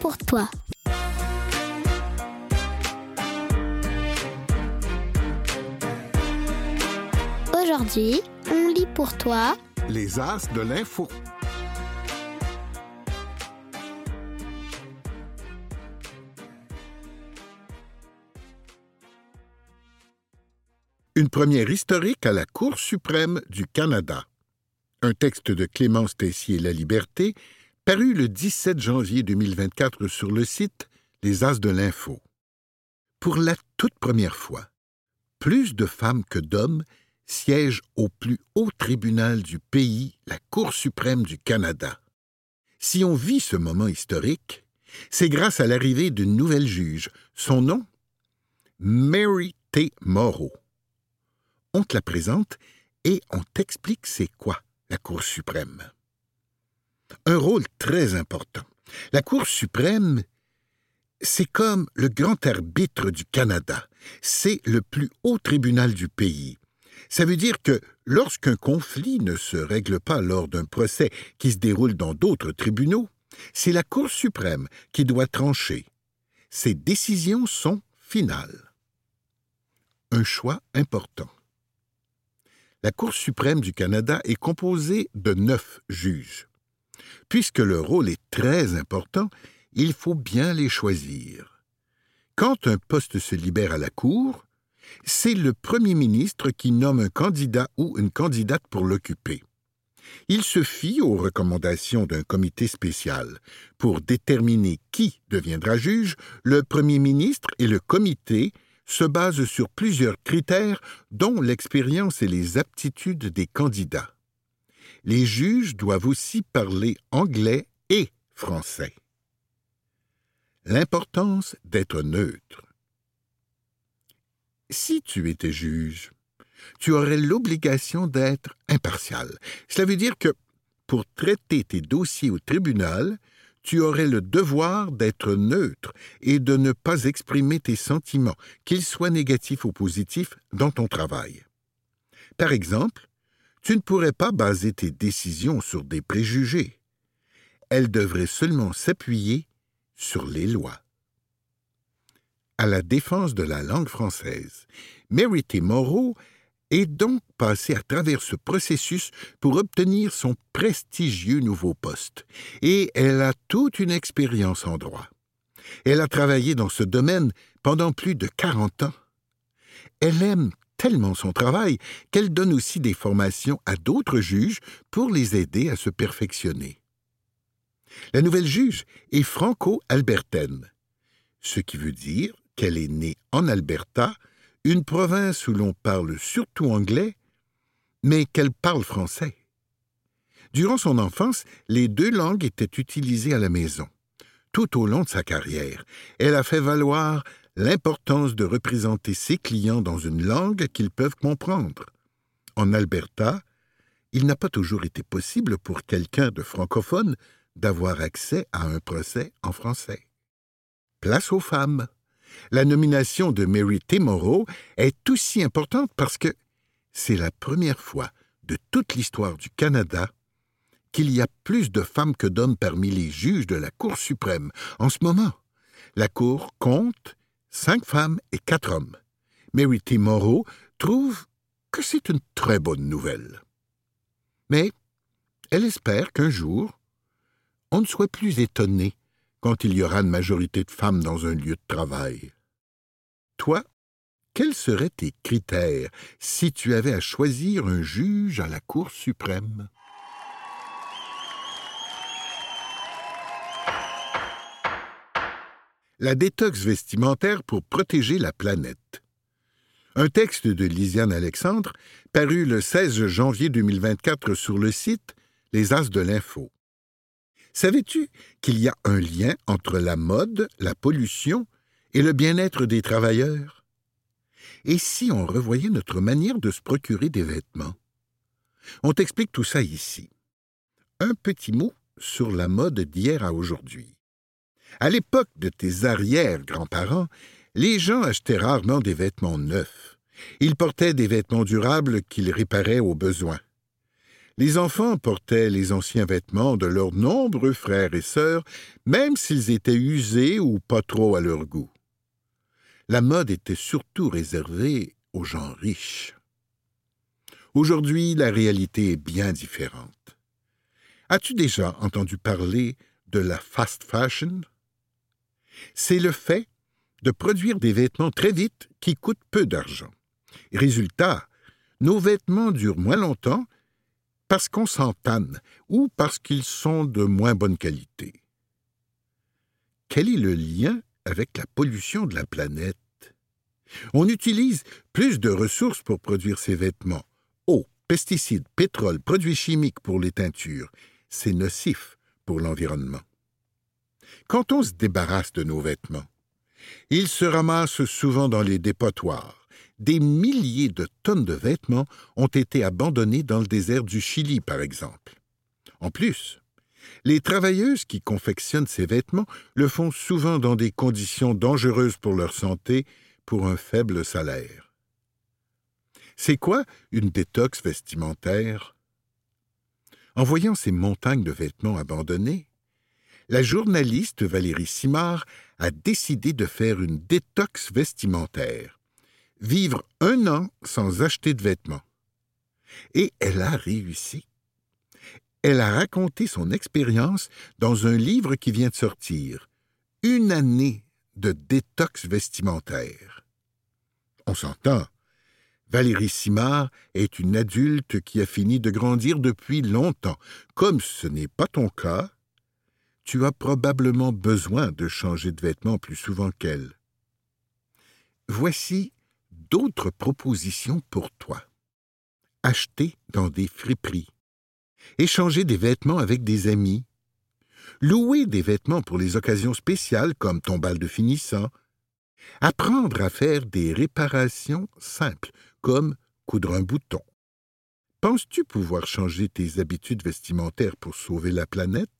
pour toi. Aujourd'hui, on lit pour toi Les As de l'info. Une première historique à la Cour suprême du Canada. Un texte de Clémence Tessier La Liberté, paru le 17 janvier 2024 sur le site Les As de l'Info. Pour la toute première fois, plus de femmes que d'hommes siègent au plus haut tribunal du pays, la Cour suprême du Canada. Si on vit ce moment historique, c'est grâce à l'arrivée d'une nouvelle juge. Son nom? Mary T. Morrow. On te la présente et on t'explique c'est quoi la Cour suprême. Un rôle très important. La Cour suprême, c'est comme le grand arbitre du Canada. C'est le plus haut tribunal du pays. Ça veut dire que lorsqu'un conflit ne se règle pas lors d'un procès qui se déroule dans d'autres tribunaux, c'est la Cour suprême qui doit trancher. Ses décisions sont finales. Un choix important. La Cour suprême du Canada est composée de neuf juges. Puisque le rôle est très important, il faut bien les choisir. Quand un poste se libère à la Cour, c'est le Premier ministre qui nomme un candidat ou une candidate pour l'occuper. Il se fie aux recommandations d'un comité spécial. Pour déterminer qui deviendra juge, le Premier ministre et le comité se basent sur plusieurs critères, dont l'expérience et les aptitudes des candidats. Les juges doivent aussi parler anglais et français. L'importance d'être neutre. Si tu étais juge, tu aurais l'obligation d'être impartial. Cela veut dire que, pour traiter tes dossiers au tribunal, tu aurais le devoir d'être neutre et de ne pas exprimer tes sentiments, qu'ils soient négatifs ou positifs, dans ton travail. Par exemple, tu ne pourrais pas baser tes décisions sur des préjugés. Elles devraient seulement s'appuyer sur les lois à la défense de la langue française. Mary T. Moreau est donc passée à travers ce processus pour obtenir son prestigieux nouveau poste, et elle a toute une expérience en droit. Elle a travaillé dans ce domaine pendant plus de 40 ans. Elle aime tellement son travail qu'elle donne aussi des formations à d'autres juges pour les aider à se perfectionner. La nouvelle juge est franco-albertaine, ce qui veut dire qu'elle est née en Alberta, une province où l'on parle surtout anglais, mais qu'elle parle français. Durant son enfance, les deux langues étaient utilisées à la maison. Tout au long de sa carrière, elle a fait valoir l'importance de représenter ses clients dans une langue qu'ils peuvent comprendre. En Alberta, il n'a pas toujours été possible pour quelqu'un de francophone d'avoir accès à un procès en français. Place aux femmes. La nomination de Mary T. Morrow est aussi importante parce que c'est la première fois de toute l'histoire du Canada qu'il y a plus de femmes que d'hommes parmi les juges de la Cour suprême. En ce moment, la Cour compte cinq femmes et quatre hommes. Mary T. Morrow trouve que c'est une très bonne nouvelle. Mais elle espère qu'un jour, on ne soit plus étonné quand il y aura une majorité de femmes dans un lieu de travail. Toi, quels seraient tes critères si tu avais à choisir un juge à la Cour suprême? La détox vestimentaire pour protéger la planète. Un texte de Lisiane Alexandre, paru le 16 janvier 2024 sur le site Les As de l'Info. Savais-tu qu'il y a un lien entre la mode, la pollution et le bien-être des travailleurs? Et si on revoyait notre manière de se procurer des vêtements? On t'explique tout ça ici. Un petit mot sur la mode d'hier à aujourd'hui. À l'époque de tes arrière-grands-parents, les gens achetaient rarement des vêtements neufs. Ils portaient des vêtements durables qu'ils réparaient aux besoins. Les enfants portaient les anciens vêtements de leurs nombreux frères et sœurs, même s'ils étaient usés ou pas trop à leur goût. La mode était surtout réservée aux gens riches. Aujourd'hui, la réalité est bien différente. As-tu déjà entendu parler de la fast fashion? C'est le fait de produire des vêtements très vite qui coûtent peu d'argent. Résultat, nos vêtements durent moins longtemps parce qu'on s'en tanne ou parce qu'ils sont de moins bonne qualité. Quel est le lien avec la pollution de la planète? On utilise plus de ressources pour produire ces vêtements. Eau, pesticides, pétrole, produits chimiques pour les teintures. C'est nocif pour l'environnement. Quand on se débarrasse de nos vêtements, ils se ramassent souvent dans les dépotoirs des milliers de tonnes de vêtements ont été abandonnés dans le désert du Chili, par exemple. En plus, les travailleuses qui confectionnent ces vêtements le font souvent dans des conditions dangereuses pour leur santé pour un faible salaire. C'est quoi une détox vestimentaire? En voyant ces montagnes de vêtements abandonnés, la journaliste Valérie Simard a décidé de faire une détox vestimentaire vivre un an sans acheter de vêtements. Et elle a réussi. Elle a raconté son expérience dans un livre qui vient de sortir, Une année de détox vestimentaire. On s'entend. Valérie Simard est une adulte qui a fini de grandir depuis longtemps. Comme ce n'est pas ton cas, tu as probablement besoin de changer de vêtements plus souvent qu'elle. Voici d'autres propositions pour toi. Acheter dans des friperies. Échanger des vêtements avec des amis. Louer des vêtements pour les occasions spéciales comme ton bal de finissant. Apprendre à faire des réparations simples comme coudre un bouton. Penses-tu pouvoir changer tes habitudes vestimentaires pour sauver la planète?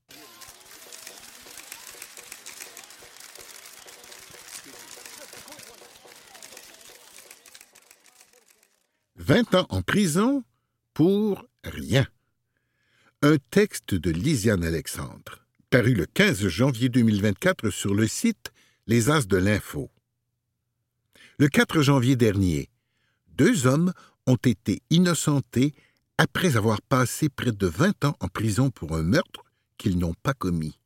Vingt ans en prison pour rien. Un texte de Lisiane Alexandre, paru le 15 janvier 2024 sur le site Les As de l'Info. Le 4 janvier dernier, deux hommes ont été innocentés après avoir passé près de 20 ans en prison pour un meurtre qu'ils n'ont pas commis.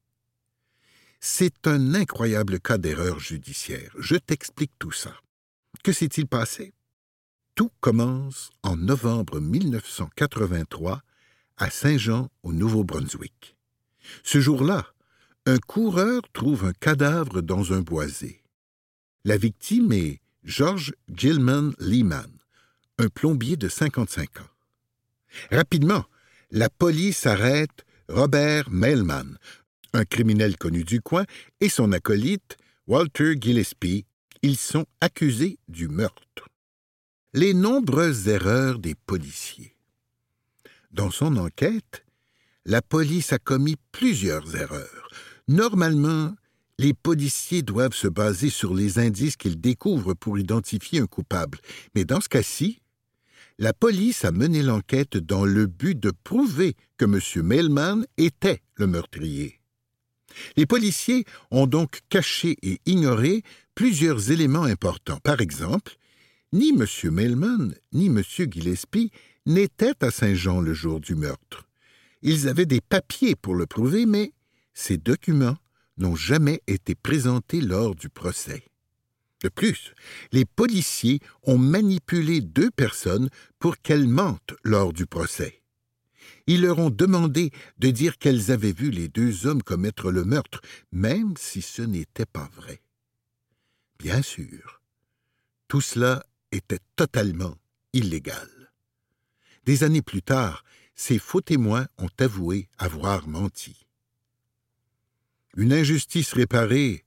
C'est un incroyable cas d'erreur judiciaire. Je t'explique tout ça. Que s'est-il passé? Tout commence en novembre 1983 à Saint-Jean, au Nouveau-Brunswick. Ce jour-là, un coureur trouve un cadavre dans un boisé. La victime est George Gilman Lehman, un plombier de 55 ans. Rapidement, la police arrête Robert Mailman, un criminel connu du coin, et son acolyte, Walter Gillespie. Ils sont accusés du meurtre les nombreuses erreurs des policiers. Dans son enquête, la police a commis plusieurs erreurs. Normalement, les policiers doivent se baser sur les indices qu'ils découvrent pour identifier un coupable. Mais dans ce cas-ci, la police a mené l'enquête dans le but de prouver que M. Mailman était le meurtrier. Les policiers ont donc caché et ignoré plusieurs éléments importants. Par exemple, ni M. Mailman, ni M. Gillespie n'étaient à Saint-Jean le jour du meurtre. Ils avaient des papiers pour le prouver, mais ces documents n'ont jamais été présentés lors du procès. De plus, les policiers ont manipulé deux personnes pour qu'elles mentent lors du procès. Ils leur ont demandé de dire qu'elles avaient vu les deux hommes commettre le meurtre, même si ce n'était pas vrai. Bien sûr, tout cela était totalement illégal. Des années plus tard, ces faux témoins ont avoué avoir menti. Une injustice réparée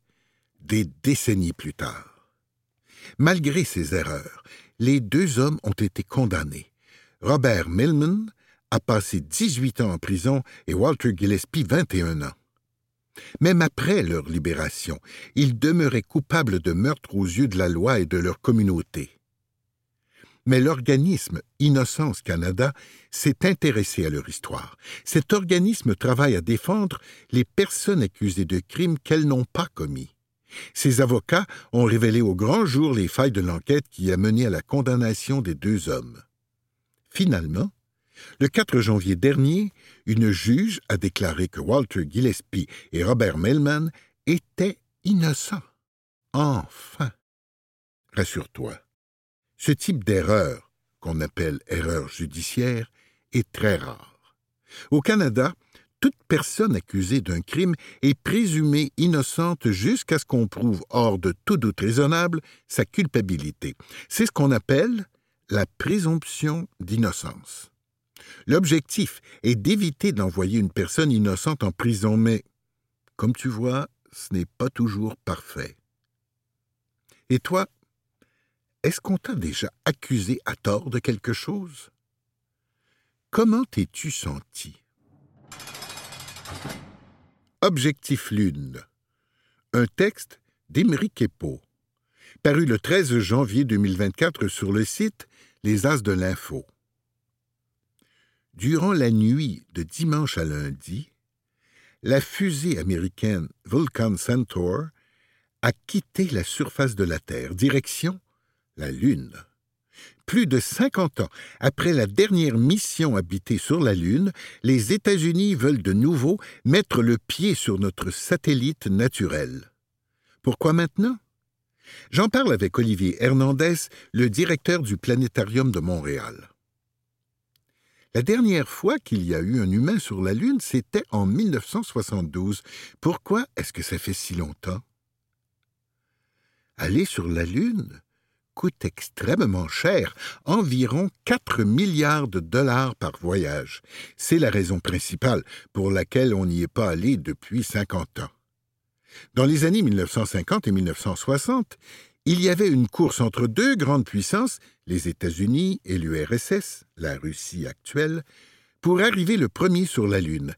des décennies plus tard. Malgré ces erreurs, les deux hommes ont été condamnés. Robert Millman a passé 18 ans en prison et Walter Gillespie 21 ans. Même après leur libération, ils demeuraient coupables de meurtre aux yeux de la loi et de leur communauté. Mais l'organisme Innocence Canada s'est intéressé à leur histoire. Cet organisme travaille à défendre les personnes accusées de crimes qu'elles n'ont pas commis. Ses avocats ont révélé au grand jour les failles de l'enquête qui a mené à la condamnation des deux hommes. Finalement, le 4 janvier dernier, une juge a déclaré que Walter Gillespie et Robert Melman étaient innocents. Enfin. Rassure-toi, ce type d'erreur, qu'on appelle erreur judiciaire, est très rare. Au Canada, toute personne accusée d'un crime est présumée innocente jusqu'à ce qu'on prouve hors de tout doute raisonnable sa culpabilité. C'est ce qu'on appelle la présomption d'innocence. L'objectif est d'éviter d'envoyer une personne innocente en prison, mais, comme tu vois, ce n'est pas toujours parfait. Et toi, est-ce qu'on t'a déjà accusé à tort de quelque chose? Comment t'es-tu senti? Objectif Lune. Un texte d'Émeric Epo, paru le 13 janvier 2024 sur le site Les As de l'Info. Durant la nuit de dimanche à lundi, la fusée américaine Vulcan Centaur a quitté la surface de la Terre, direction la Lune. Plus de 50 ans après la dernière mission habitée sur la Lune, les États-Unis veulent de nouveau mettre le pied sur notre satellite naturel. Pourquoi maintenant? J'en parle avec Olivier Hernandez, le directeur du Planétarium de Montréal. La dernière fois qu'il y a eu un humain sur la Lune, c'était en 1972. Pourquoi est-ce que ça fait si longtemps? Aller sur la Lune coûte extrêmement cher, environ 4 milliards de dollars par voyage. C'est la raison principale pour laquelle on n'y est pas allé depuis 50 ans. Dans les années 1950 et 1960, il y avait une course entre deux grandes puissances, les États-Unis et l'URSS, la Russie actuelle, pour arriver le premier sur la Lune.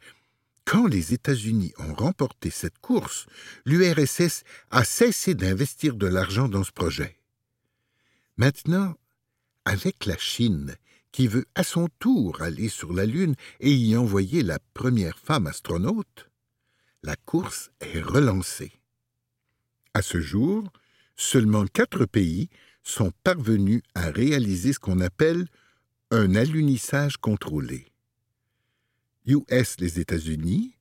Quand les États-Unis ont remporté cette course, l'URSS a cessé d'investir de l'argent dans ce projet. Maintenant, avec la Chine, qui veut à son tour aller sur la Lune et y envoyer la première femme astronaute, la course est relancée. À ce jour, seulement quatre pays sont parvenus à réaliser ce qu'on appelle un alunissage contrôlé. US les États-Unis,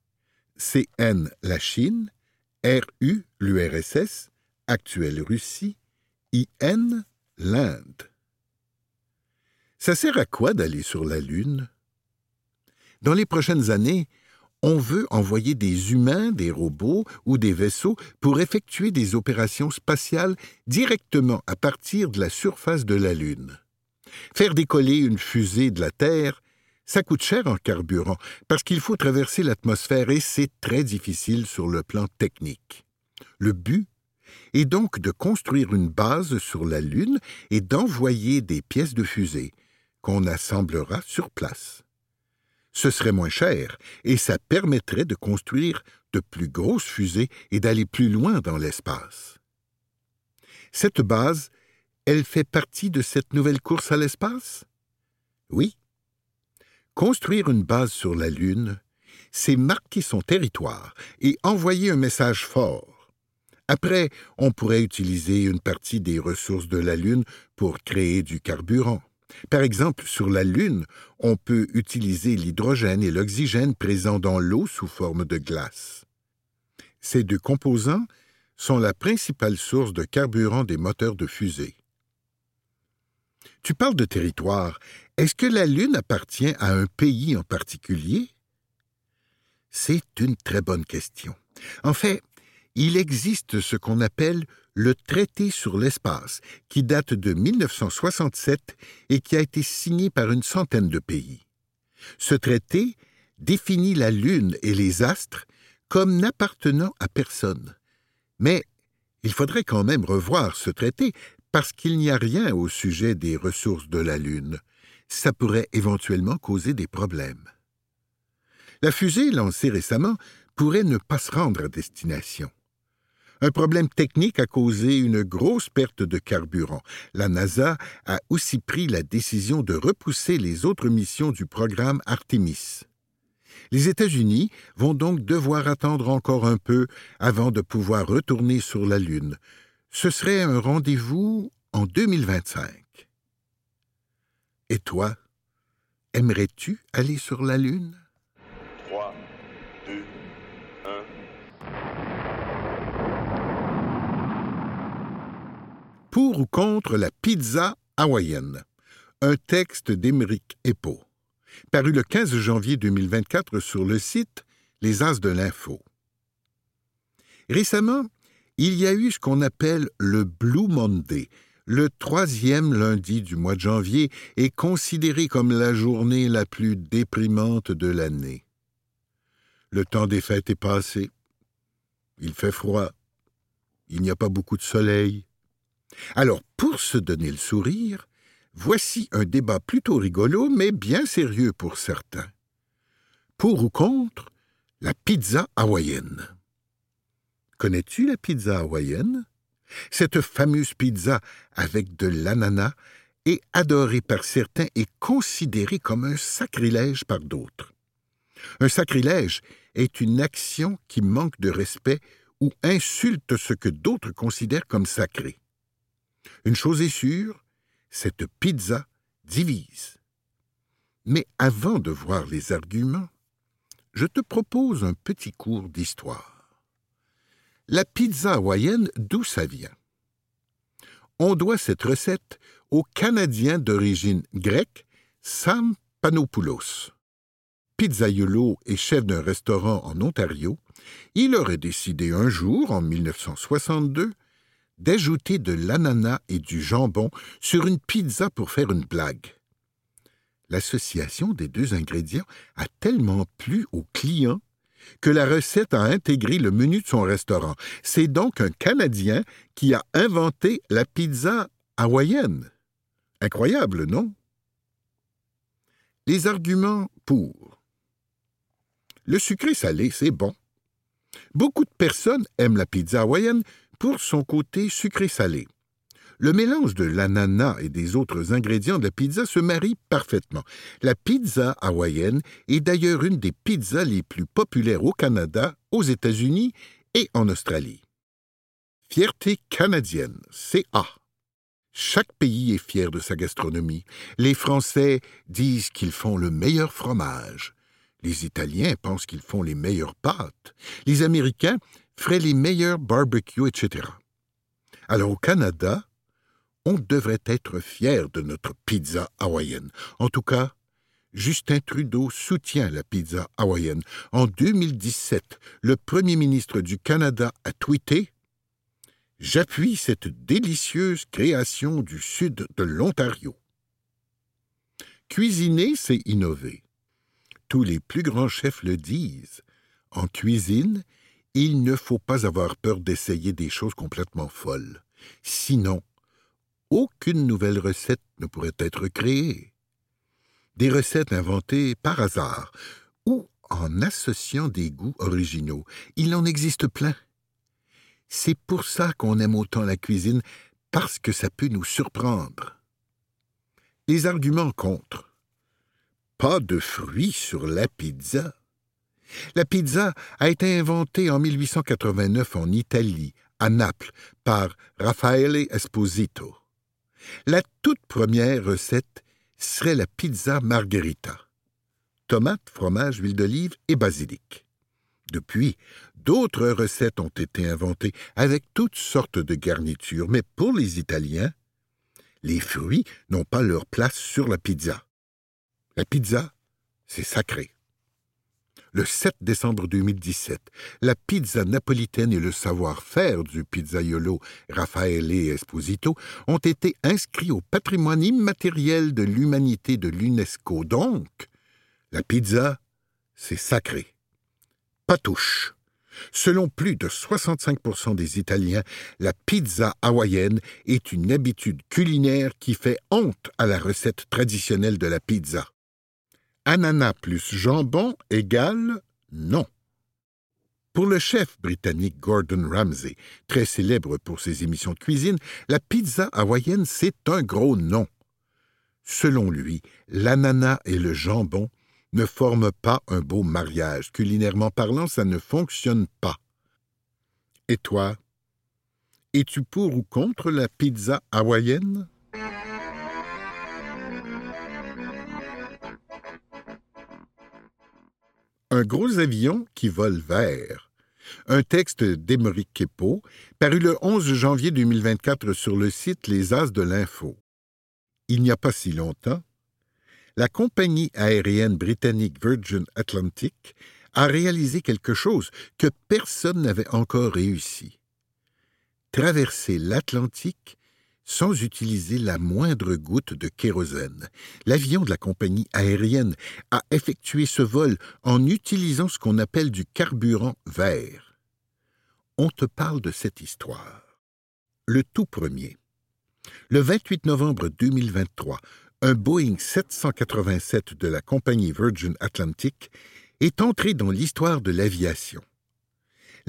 CN la Chine, RU l'URSS, actuelle Russie, IN l'Inde. Ça sert à quoi d'aller sur la Lune? Dans les prochaines années, on veut envoyer des humains, des robots ou des vaisseaux pour effectuer des opérations spatiales directement à partir de la surface de la Lune. Faire décoller une fusée de la Terre, ça coûte cher en carburant, parce qu'il faut traverser l'atmosphère et c'est très difficile sur le plan technique. Le but et donc de construire une base sur la Lune et d'envoyer des pièces de fusée qu'on assemblera sur place. Ce serait moins cher et ça permettrait de construire de plus grosses fusées et d'aller plus loin dans l'espace. Cette base, elle fait partie de cette nouvelle course à l'espace? Oui. Construire une base sur la Lune, c'est marquer son territoire et envoyer un message fort après, on pourrait utiliser une partie des ressources de la Lune pour créer du carburant. Par exemple, sur la Lune, on peut utiliser l'hydrogène et l'oxygène présents dans l'eau sous forme de glace. Ces deux composants sont la principale source de carburant des moteurs de fusée. Tu parles de territoire. Est-ce que la Lune appartient à un pays en particulier? C'est une très bonne question. En fait, il existe ce qu'on appelle le traité sur l'espace, qui date de 1967 et qui a été signé par une centaine de pays. Ce traité définit la Lune et les astres comme n'appartenant à personne. Mais il faudrait quand même revoir ce traité parce qu'il n'y a rien au sujet des ressources de la Lune. Ça pourrait éventuellement causer des problèmes. La fusée lancée récemment pourrait ne pas se rendre à destination. Un problème technique a causé une grosse perte de carburant. La NASA a aussi pris la décision de repousser les autres missions du programme Artemis. Les États-Unis vont donc devoir attendre encore un peu avant de pouvoir retourner sur la Lune. Ce serait un rendez-vous en 2025. Et toi, aimerais-tu aller sur la Lune? Pour ou contre la pizza hawaïenne Un texte d'Émeric Epo. Paru le 15 janvier 2024 sur le site Les As de l'Info. Récemment, il y a eu ce qu'on appelle le Blue Monday. Le troisième lundi du mois de janvier est considéré comme la journée la plus déprimante de l'année. Le temps des fêtes est passé. Il fait froid. Il n'y a pas beaucoup de soleil. Alors, pour se donner le sourire, voici un débat plutôt rigolo, mais bien sérieux pour certains. Pour ou contre la pizza hawaïenne? Connais-tu la pizza hawaïenne? Cette fameuse pizza avec de l'ananas est adorée par certains et considérée comme un sacrilège par d'autres. Un sacrilège est une action qui manque de respect ou insulte ce que d'autres considèrent comme sacré. Une chose est sûre, cette pizza divise. Mais avant de voir les arguments, je te propose un petit cours d'histoire. La pizza hawaïenne, d'où ça vient? On doit cette recette au Canadien d'origine grecque Sam Panopoulos. Pizzaiolo et chef d'un restaurant en Ontario, il aurait décidé un jour, en 1962, d'ajouter de l'ananas et du jambon sur une pizza pour faire une blague. L'association des deux ingrédients a tellement plu aux clients que la recette a intégré le menu de son restaurant. C'est donc un Canadien qui a inventé la pizza hawaïenne. Incroyable, non? Les arguments pour. Le sucré salé, c'est bon. Beaucoup de personnes aiment la pizza hawaïenne pour son côté sucré-salé. Le mélange de l'ananas et des autres ingrédients de la pizza se marie parfaitement. La pizza hawaïenne est d'ailleurs une des pizzas les plus populaires au Canada, aux États-Unis et en Australie. Fierté canadienne, CA. Chaque pays est fier de sa gastronomie. Les Français disent qu'ils font le meilleur fromage. Les Italiens pensent qu'ils font les meilleures pâtes. Les Américains ferait les meilleurs barbecues, etc. Alors au Canada, on devrait être fier de notre pizza hawaïenne. En tout cas, Justin Trudeau soutient la pizza hawaïenne. En 2017, le premier ministre du Canada a tweeté J'appuie cette délicieuse création du sud de l'Ontario. Cuisiner, c'est innover. Tous les plus grands chefs le disent. En cuisine, il ne faut pas avoir peur d'essayer des choses complètement folles. Sinon, aucune nouvelle recette ne pourrait être créée. Des recettes inventées par hasard ou en associant des goûts originaux. Il en existe plein. C'est pour ça qu'on aime autant la cuisine, parce que ça peut nous surprendre. Les arguments contre. Pas de fruits sur la pizza. La pizza a été inventée en 1889 en Italie, à Naples, par Raffaele Esposito. La toute première recette serait la pizza margherita. Tomates, fromage, huile d'olive et basilic. Depuis, d'autres recettes ont été inventées avec toutes sortes de garnitures, mais pour les Italiens, les fruits n'ont pas leur place sur la pizza. La pizza, c'est sacré le 7 décembre 2017, la pizza napolitaine et le savoir-faire du pizzaiolo Raffaele Esposito ont été inscrits au patrimoine immatériel de l'humanité de l'UNESCO. Donc, la pizza, c'est sacré. Pas touche. Selon plus de 65% des Italiens, la pizza hawaïenne est une habitude culinaire qui fait honte à la recette traditionnelle de la pizza ananas plus jambon égale non. Pour le chef britannique Gordon Ramsay, très célèbre pour ses émissions de cuisine, la pizza hawaïenne, c'est un gros nom. Selon lui, l'ananas et le jambon ne forment pas un beau mariage. Culinairement parlant, ça ne fonctionne pas. Et toi, es-tu pour ou contre la pizza hawaïenne? Un gros avion qui vole vert. Un texte d'Émeric Kepo, paru le 11 janvier 2024 sur le site Les As de l'Info. Il n'y a pas si longtemps, la compagnie aérienne britannique Virgin Atlantic a réalisé quelque chose que personne n'avait encore réussi. Traverser l'Atlantique sans utiliser la moindre goutte de kérosène. L'avion de la compagnie aérienne a effectué ce vol en utilisant ce qu'on appelle du carburant vert. On te parle de cette histoire. Le tout premier. Le 28 novembre 2023, un Boeing 787 de la compagnie Virgin Atlantic est entré dans l'histoire de l'aviation.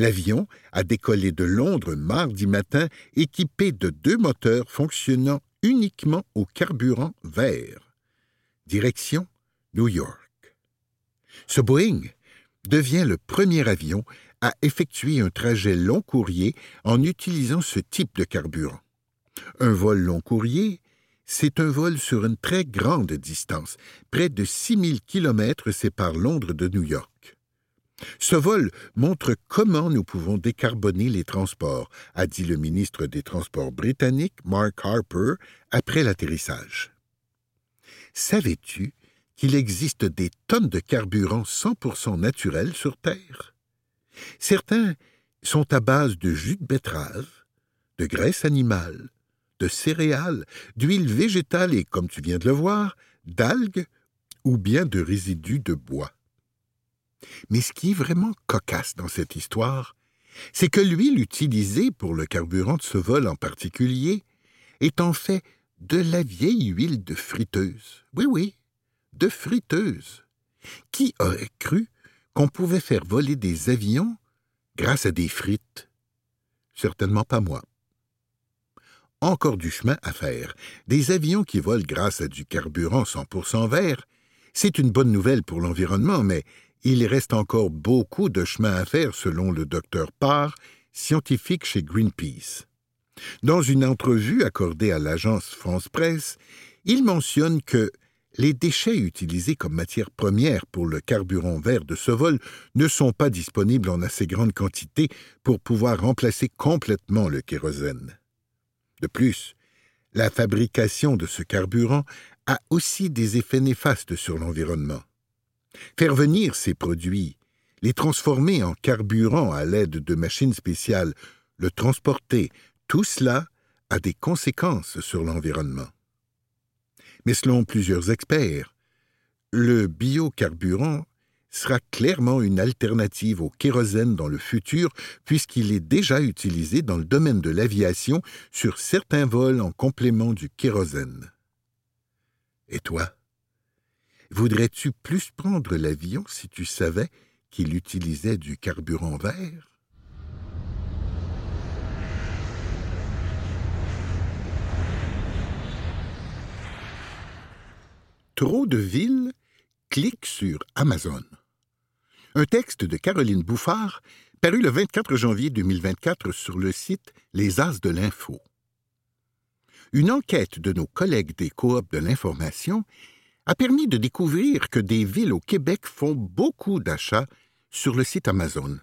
L'avion a décollé de Londres mardi matin équipé de deux moteurs fonctionnant uniquement au carburant vert. Direction New York. Ce Boeing devient le premier avion à effectuer un trajet long courrier en utilisant ce type de carburant. Un vol long courrier, c'est un vol sur une très grande distance. Près de 6000 kilomètres séparent Londres de New York. Ce vol montre comment nous pouvons décarboner les transports, a dit le ministre des Transports britannique Mark Harper après l'atterrissage. Savais-tu qu'il existe des tonnes de carburant 100% naturel sur Terre? Certains sont à base de jus de betterave, de graisse animale, de céréales, d'huile végétale et, comme tu viens de le voir, d'algues ou bien de résidus de bois. Mais ce qui est vraiment cocasse dans cette histoire, c'est que l'huile utilisée pour le carburant de ce vol en particulier est en fait de la vieille huile de friteuse. Oui, oui, de friteuse. Qui aurait cru qu'on pouvait faire voler des avions grâce à des frites? Certainement pas moi. Encore du chemin à faire. Des avions qui volent grâce à du carburant 100% vert, c'est une bonne nouvelle pour l'environnement, mais il reste encore beaucoup de chemin à faire selon le docteur Parr, scientifique chez Greenpeace. Dans une entrevue accordée à l'agence France Presse, il mentionne que les déchets utilisés comme matière première pour le carburant vert de ce vol ne sont pas disponibles en assez grande quantité pour pouvoir remplacer complètement le kérosène. De plus, la fabrication de ce carburant a aussi des effets néfastes sur l'environnement. Faire venir ces produits, les transformer en carburant à l'aide de machines spéciales, le transporter, tout cela a des conséquences sur l'environnement. Mais selon plusieurs experts, le biocarburant sera clairement une alternative au kérosène dans le futur puisqu'il est déjà utilisé dans le domaine de l'aviation sur certains vols en complément du kérosène. Et toi? Voudrais-tu plus prendre l'avion si tu savais qu'il utilisait du carburant vert? Trop de villes clique sur Amazon. Un texte de Caroline Bouffard paru le 24 janvier 2024 sur le site Les As de l'Info. Une enquête de nos collègues des coops de l'information a permis de découvrir que des villes au Québec font beaucoup d'achats sur le site Amazon.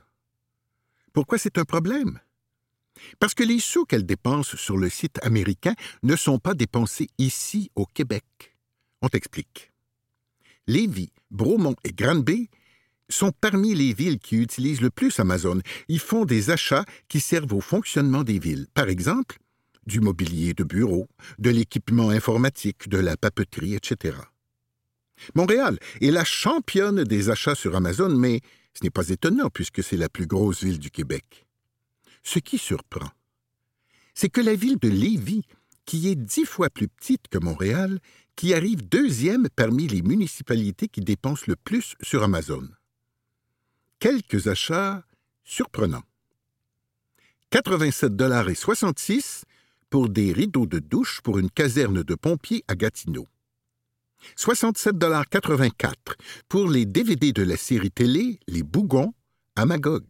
Pourquoi c'est un problème? Parce que les sous qu'elles dépensent sur le site américain ne sont pas dépensés ici au Québec. On t'explique. Lévis, Bromont et Granby sont parmi les villes qui utilisent le plus Amazon. Ils font des achats qui servent au fonctionnement des villes. Par exemple, du mobilier de bureau, de l'équipement informatique, de la papeterie, etc. Montréal est la championne des achats sur Amazon, mais ce n'est pas étonnant puisque c'est la plus grosse ville du Québec. Ce qui surprend, c'est que la ville de Lévis, qui est dix fois plus petite que Montréal, qui arrive deuxième parmi les municipalités qui dépensent le plus sur Amazon. Quelques achats surprenant. 87 dollars et 66 pour des rideaux de douche pour une caserne de pompiers à Gatineau. 67,84 pour les DVD de la série télé Les Bougons à Magog.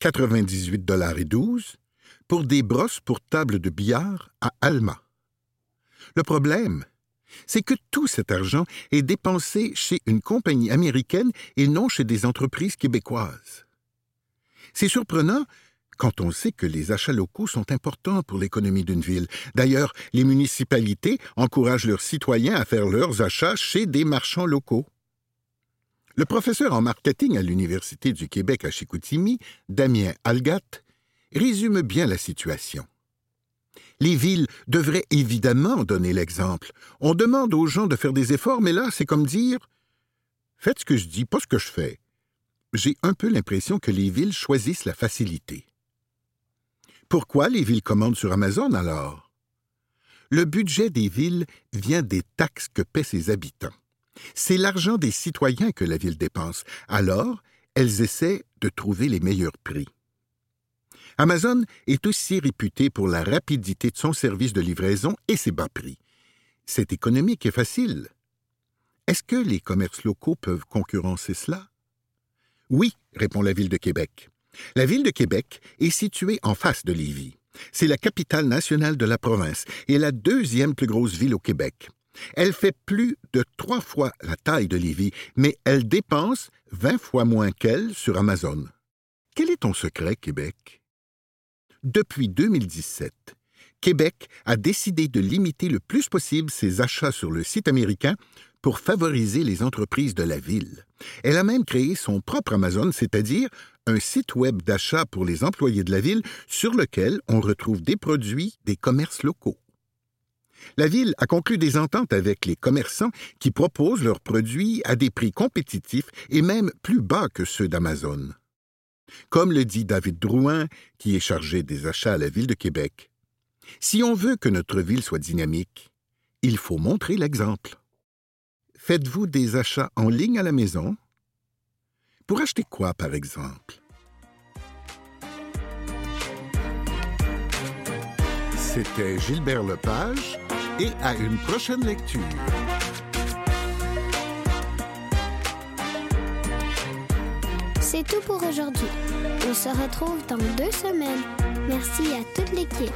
98,12 pour des brosses pour table de billard à Alma. Le problème, c'est que tout cet argent est dépensé chez une compagnie américaine et non chez des entreprises québécoises. C'est surprenant quand on sait que les achats locaux sont importants pour l'économie d'une ville. D'ailleurs, les municipalités encouragent leurs citoyens à faire leurs achats chez des marchands locaux. Le professeur en marketing à l'Université du Québec à Chicoutimi, Damien Algat, résume bien la situation. Les villes devraient évidemment donner l'exemple. On demande aux gens de faire des efforts, mais là, c'est comme dire Faites ce que je dis, pas ce que je fais. J'ai un peu l'impression que les villes choisissent la facilité. Pourquoi les villes commandent sur Amazon alors? Le budget des villes vient des taxes que paient ses habitants. C'est l'argent des citoyens que la ville dépense. Alors, elles essaient de trouver les meilleurs prix. Amazon est aussi réputé pour la rapidité de son service de livraison et ses bas prix. C'est économique et facile. Est-ce que les commerces locaux peuvent concurrencer cela? Oui, répond la ville de Québec. La ville de Québec est située en face de Lévis. C'est la capitale nationale de la province et la deuxième plus grosse ville au Québec. Elle fait plus de trois fois la taille de Lévis, mais elle dépense vingt fois moins qu'elle sur Amazon. Quel est ton secret, Québec? Depuis 2017, Québec a décidé de limiter le plus possible ses achats sur le site américain pour favoriser les entreprises de la ville. Elle a même créé son propre Amazon, c'est-à-dire un site web d'achat pour les employés de la ville sur lequel on retrouve des produits des commerces locaux. La ville a conclu des ententes avec les commerçants qui proposent leurs produits à des prix compétitifs et même plus bas que ceux d'Amazon. Comme le dit David Drouin, qui est chargé des achats à la ville de Québec, si on veut que notre ville soit dynamique, il faut montrer l'exemple. Faites-vous des achats en ligne à la maison? Pour acheter quoi, par exemple? C'était Gilbert Lepage et à une prochaine lecture. C'est tout pour aujourd'hui. On se retrouve dans deux semaines. Merci à toute l'équipe.